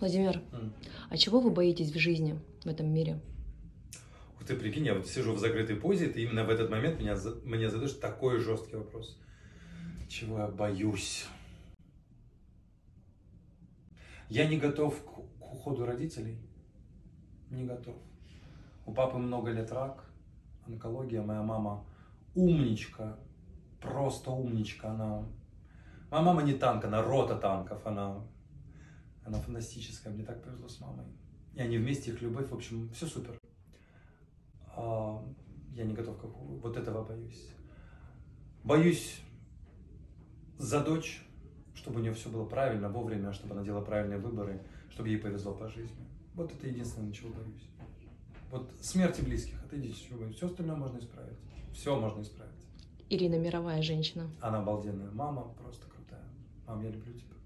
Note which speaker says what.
Speaker 1: Владимир,
Speaker 2: М.
Speaker 1: а чего вы боитесь в жизни, в этом мире?
Speaker 2: Ух ты, прикинь, я вот сижу в закрытой позе, и именно в этот момент меня, мне задаешь такой жесткий вопрос. Чего я боюсь? Я не готов к, к уходу родителей. Не готов. У папы много лет рак, онкология. Моя мама умничка, просто умничка. Она... Моя мама не танк, она рота танков. Она, она фантастическая. Мне так повезло с мамой. И они вместе, их любовь, в общем, все супер. А, я не готов к. Вот этого боюсь. Боюсь за дочь, чтобы у нее все было правильно, вовремя, чтобы она делала правильные выборы, чтобы ей повезло по жизни. Вот это единственное, чего боюсь. Вот смерти близких, это единственное, чего боюсь. Все остальное можно исправить. Все можно исправить.
Speaker 1: Ирина мировая женщина.
Speaker 2: Она обалденная. Мама просто крутая. Мам, я люблю тебя.